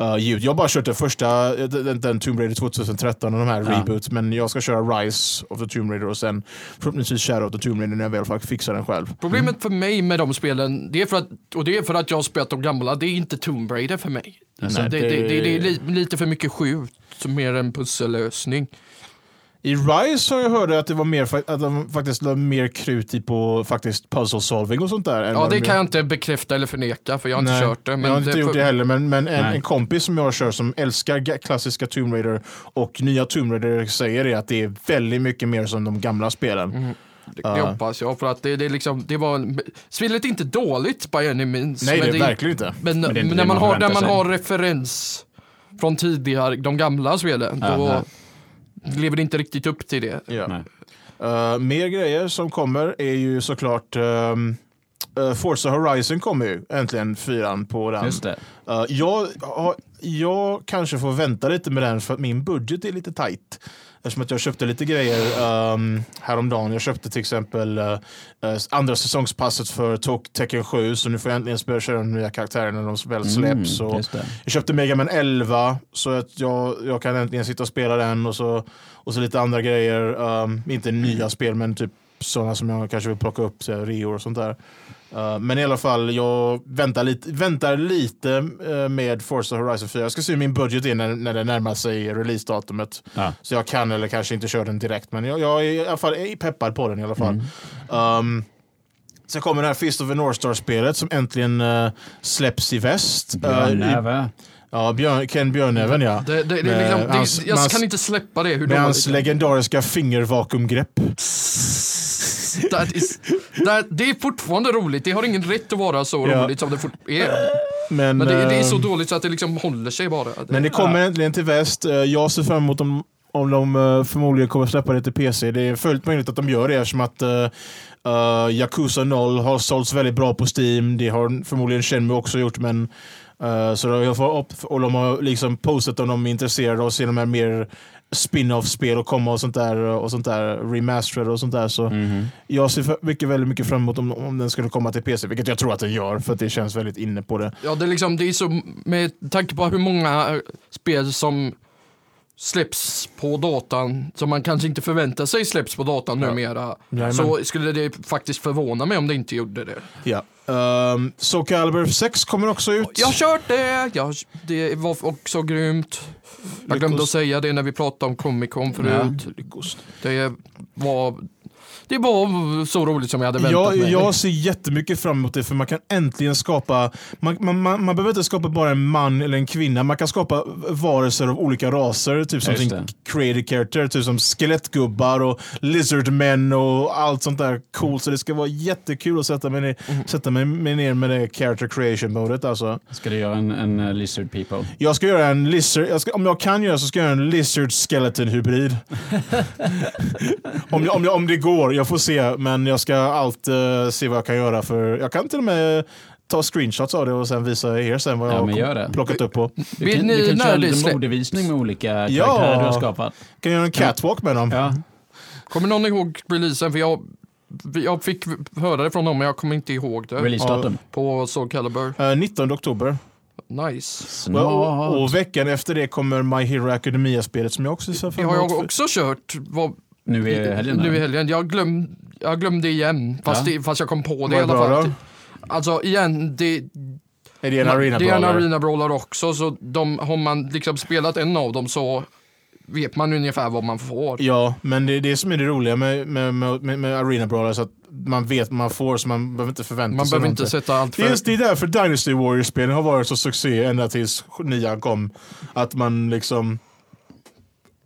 uh. Jag har bara kört den första, eh, den, den Tomb Raider 2013 och de här Ja. reboots, men jag ska köra Rise of the Tomb Raider och sen förhoppningsvis Shadow of the Tomb Raider när jag väl fixar den själv. Problemet för mig med de spelen, det är för att, och det är för att jag har spelat de gamla, det är inte Tomb Raider för mig. Alltså, Nej, det, det- det, det, är li, lite för mycket skjut, mer en pussellösning. I Rise har jag hört att det var mer, att de faktiskt la mer krut i på faktiskt puzzle solving och sånt där. Ja, det de kan jag inte bekräfta eller förneka för jag har inte Nej, kört det. Men jag har inte det, gjort det heller, men, men en, en kompis som jag kör som älskar klassiska Tomb Raider och nya Tomb Raider säger det att det är väldigt mycket mer som de gamla spelen. det, det Ja. hoppas jag. För att det, det, är liksom, det var, en- spelet är inte dåligt by any means. Nej, men det är verkligen inte. Men, det inte men det när man, man har, när man sig. har referens från tidigare, de gamla spelen, då Aha. lever det inte riktigt upp till det. Ja. Nej. Eh, mer grejer som kommer är ju såklart um, Forza Horizon kommer ju äntligen fyran på den. Just det. Eh, jag, jag kanske får vänta lite med den för att min budget är lite tight. Eftersom att jag köpte lite grejer um, häromdagen. Jag köpte till exempel uh, andra säsongspasset för Tok- Tekken 7 så nu får jag äntligen spela köra de nya karaktärerna när de väl släpps. Mm, just det. jag köpte Mega Man 11 så att jag, jag kan äntligen sitta och spela den och så, och så lite andra grejer. Um, inte nya spel men typ sådana som jag kanske vill plocka upp, så reor och sånt där. Uh, men i alla fall, jag väntar lite, väntar lite uh, med Forza Horizon 4. Jag ska se hur min budget är när, när det närmar sig releasedatumet. Ja. Så jag kan eller kanske inte köra den direkt. Men jag, jag är i alla fall är peppad på den i alla fall. Um, sen kommer det här Fist of the North Star-spelet som äntligen uh, släpps i väst. Uh, i- Björnnäve. Ja, Björn, Ken Björnäven ja. Det, det, det, liksom, det, hans- jag hans- kan inte släppa det. Hur Med hans legendariska fingervakuumgrepp. That is, that, det är fortfarande roligt. Det har ingen rätt att vara så Ja. roligt som det fort är. Men, Men det, det är så eh, dåligt så att det liksom håller sig bara. Men det kommer äntligen till väst. Eh, Jag ser fram emot om, om de eh, förmodligen kommer släppa det till PC. Det är fullt möjligt att de gör det eftersom att uh, Yakuza 0 har sålts väldigt bra på Steam. Det har förmodligen Shenmue också gjort. Men, eh, så upp, och de har liksom postat om de är intresserade av att se de här mer spin-off-spel och komma och sånt där och sånt där remastered och sånt där. Så jag ser mycket, väldigt mycket fram emot om, om den skulle komma till PC, vilket jag tror att den gör för att det känns väldigt inne på det. Ja, det är liksom, det är så, med tanke på hur många spel som släpps på datan som man kanske inte förväntar sig släpps på datan numera. Jajamän. Så skulle det faktiskt förvåna mig om det inte gjorde det. Ja. Um, Soul Calibur 6 kommer också ut. Jag har kört det, jag, det var också grymt. Jag glömde att säga det när vi pratade om Comic Con förut. Lyckos. Det var, det var så roligt som jag hade väntat Jag, mig. jag ser jättemycket fram emot det för man kan äntligen skapa, man, man, man, man behöver inte skapa bara en man eller en kvinna, man kan skapa varelser av olika raser, typ som sin creative character, typ som skelettgubbar och lizardmän och allt sånt där coolt. Så det ska vara jättekul att sätta mig ner, sätta mig mig ner med det character creation modet alltså. Ska du göra en, en eh, lizard people? Jag ska göra en lizard, jag ska, om jag kan göra så ska jag göra en lizard skeleton hybrid. om, jag, om, jag, om det går, jag får se. Men jag ska allt eh, se vad jag kan göra. för Jag kan till och med ta screenshots av det och sen visa er sen vad jag Ja, har gör det. plockat upp på. Du kan, du kan köra det släpp- modevisning med olika Ja. karaktärer du har skapat. Kan göra en catwalk med dem. Ja. Kommer någon ihåg releasen? För jag, jag fick höra det från dem men jag kommer inte ihåg det. Releasedatum. På Soul Calibur. Eh, 19 oktober. Nice. Och, och, veckan efter det kommer My Hero Academia-spelet som jag också ser Det fram har emot. jag också kört. Var, nu i helgen? nu i helgen. Jag, glöm, jag glömde igen. Fast, Ja. det, fast jag kom på det i alla bra fall. då? Alltså igen, det, Är det en arena det är en arena brawler också. Så de, har man liksom spelat en av dem så vet man ungefär vad man får. Ja, men det är det som är det roliga med, med, med, med, arena brawler. Så att man vet vad man får så man behöver inte förvänta Man sig behöver någonting. inte sätta allt Det är, för... det är därför Dynasty Warriors-spelen har varit så succé ända tills nian kom. Att man liksom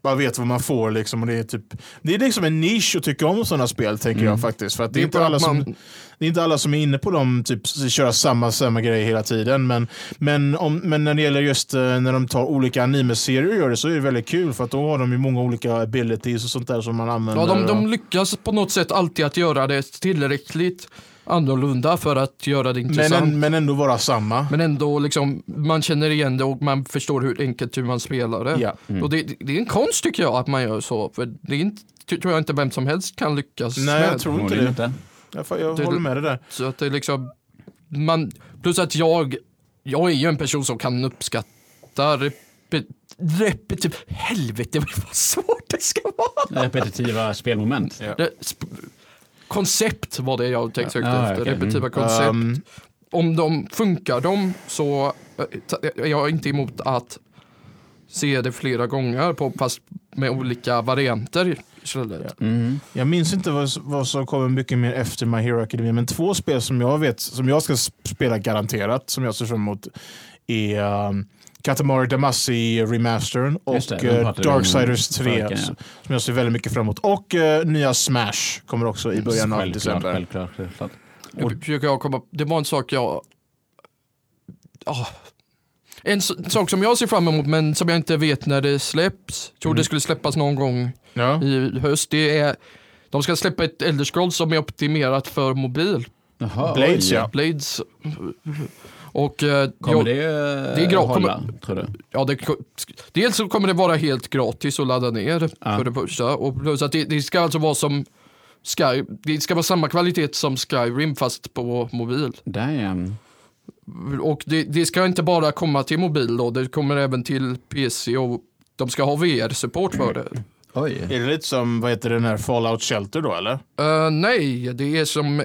man vet vad man får liksom. Och det, är typ, det är liksom en nisch att tycka om sådana spel tänker jag faktiskt. För det, är Det är inte alla att som, man- det är inte alla som är inne på dem, typ köra samma, samma grej hela tiden. Men, men, om, men när det gäller just eh, när de tar olika anime-serier och gör det så är det väldigt kul. För att då har de ju många olika abilities och sånt där som man använder. Ja, de, de lyckas på något sätt alltid att göra det tillräckligt annorlunda för att göra det men, intressant. en, men ändå vara samma. Men ändå liksom, man känner igen det och man förstår hur enkelt hur man spelar det. Ja. Och det, det är en konst tycker jag att man gör så. För det är inte, tror jag inte vem som helst kan lyckas Nej, med. jag tror inte det. inte. Jag, får- jag Det- håller med dig där. Så att det är liksom, man, plus att jag, jag är ju en person som kan uppskatta repet, repet, helvete vad svårt det ska vara. Repetitiva spelmoment. Det, sp- koncept var det jag tänkte sökte Ah, efter, okej. repetitiva koncept. Um, Om de funkar de så eh, är jag inte emot att se det flera gånger på, fast med olika varianter istället. Mm. Jag minns inte vad, vad som kommer mycket mer efter My Hero Academia, men två spel som jag vet, som jag ska spela garanterat, som jag ser fram emot, är um, Katamari Damacy Remastern och det, eh, Darksiders 3, förra veckan, ja. som jag ser väldigt mycket fram emot. Och eh, nya Smash kommer också i början av december. självklart, självklart. Och försöker jag komma, det var en sak jag... Ah. En sak som jag ser fram emot men som jag inte vet när det släpps. Tror det skulle släppas någon gång Ja. i höst. Det är, de ska släppa ett Elder Scrolls som är optimerat för mobil. Jaha, Blades oj. ja. Blades. Och eh, Kommer jag- det, det är gra- hålla, tror du? Ja, det, dels så kommer det vara helt gratis att ladda ner Ja. för det första. Och plus att det, det ska alltså vara som Sky, det ska vara samma kvalitet som Skyrim fast på mobil. Damn. Och det, det ska inte bara komma till mobil då, det kommer även till PC och de ska ha VR-support för det. Oj. Är det lite som, vad heter den här Fallout Shelter då eller? Eh, nej, det är som,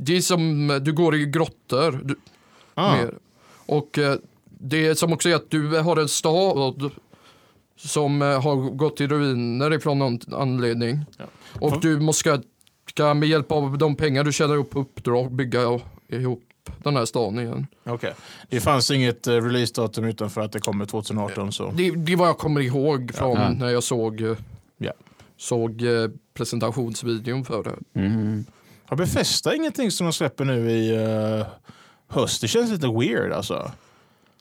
det är som du går i grottor. Du, Ah. mer. Och eh, det som också är att du har en stad som eh, har gått i ruiner ifrån någon anledning. Och Får- du måste ska med hjälp av de pengar du tjänar upp på uppdrag bygga ihop den här staden igen. Okej. Det fanns inget uh, releasedatum utanför att det kommer 2018 så. Det, det är vad jag kommer ihåg från Ja. när jag såg, eh, Ja. såg eh, presentationsvideon för det. Mm. Har Befästa ingenting som de släpper nu i uh, höst? Det känns lite weird alltså.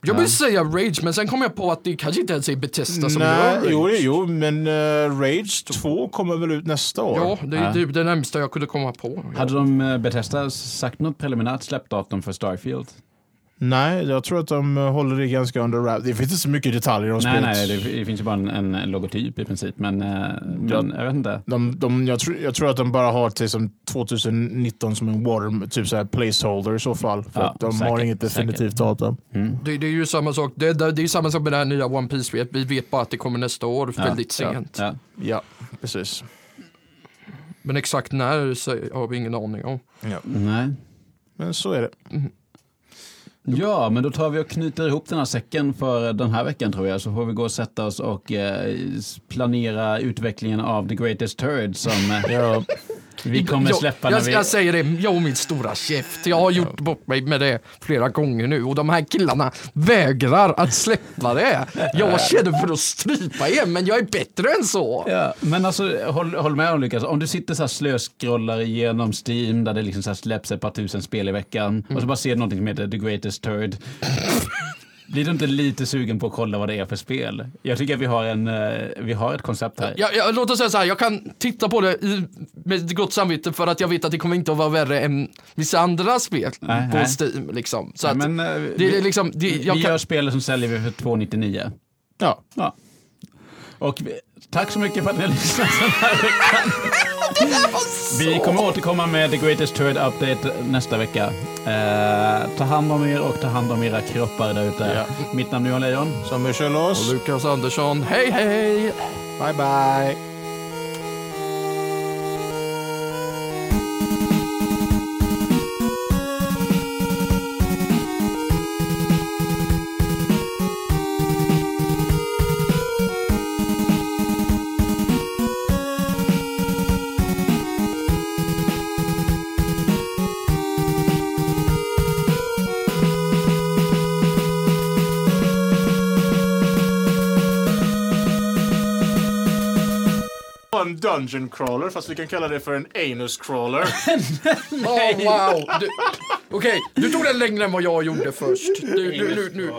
Jag vill säga Rage men sen kom jag på att det kanske inte ens är Bethesda som gör Nej, Rage. jo, jo, men uh, Rage 2 kommer väl ut nästa år? Ja, det är typ det närmsta jag kunde komma på. Hade de eh, Bethesda sagt något preliminärt släppdatum för Starfield? Nej, jag tror att de eh, håller det ganska under wrap. Det finns inte så mycket detaljer om Nej, spelet. nej, det, det finns ju bara en, en logotyp i princip. Men, eh, men jag vet inte. De, de, jag, tror, jag tror att de bara har till som 2019 som en water, typ så här placeholder i så fall. För Ja, att de har säkert, inget definitivt datum. Det, det är ju samma sak, det, det, det är ju samma sak med det här nya One Piece spelet Vi vet bara att det kommer nästa år, väldigt sent. Ja. Ja, precis. Men exakt när så har vi ingen aning om. Nej. Men så är det. Ja, men då tar vi och knyter ihop den här säcken för den här veckan tror jag. Så får vi gå och sätta oss och eh, planera utvecklingen av The Greatest Turd som eh, Ja, vi kommer jag, släppa när jag, vi... jag säger det, jag och min stora käft. Jag har gjort bort mig med det flera gånger nu och de här killarna vägrar att släppa det. Jag känner för att strypa er, men jag är bättre än så. Ja, men alltså håll, håll med om Lukas, om du sitter så här slöscrollar igenom Steam där det liksom så släpps ett par tusen spel i veckan och så bara ser du någonting som heter The Greatest Turd. Blir du inte lite sugen på att kolla vad det är för spel? Jag tycker att vi har, en, eh, vi har ett koncept här. Jag, jag, låt oss säga så här, jag kan titta på det i, med gott samvete för att jag vet att det kommer inte att vara värre än vissa andra spel Nej, på nej. Steam. Liksom. Så Ja, att, men, eh, det är vi- liksom, det, vi jag gör kan, spel som säljer vi för 299. ja. Ja. Och vi, tack så mycket för att ni har lyssnat den här veckan. Vi kommer återkomma med The Greatest Turd Update nästa vecka. Eh, ta hand om er och ta hand om era kroppar där ute. Mitt namn är Johan Lejon. Som vi kör loss. Lukas Andersson, hej hej! Bye bye. Dungeon crawler, fast vi kan kalla det för en anus crawler. Oh, wow! Du- Okej, du tog den längre än vad jag gjorde först. Du, du, nu, nu.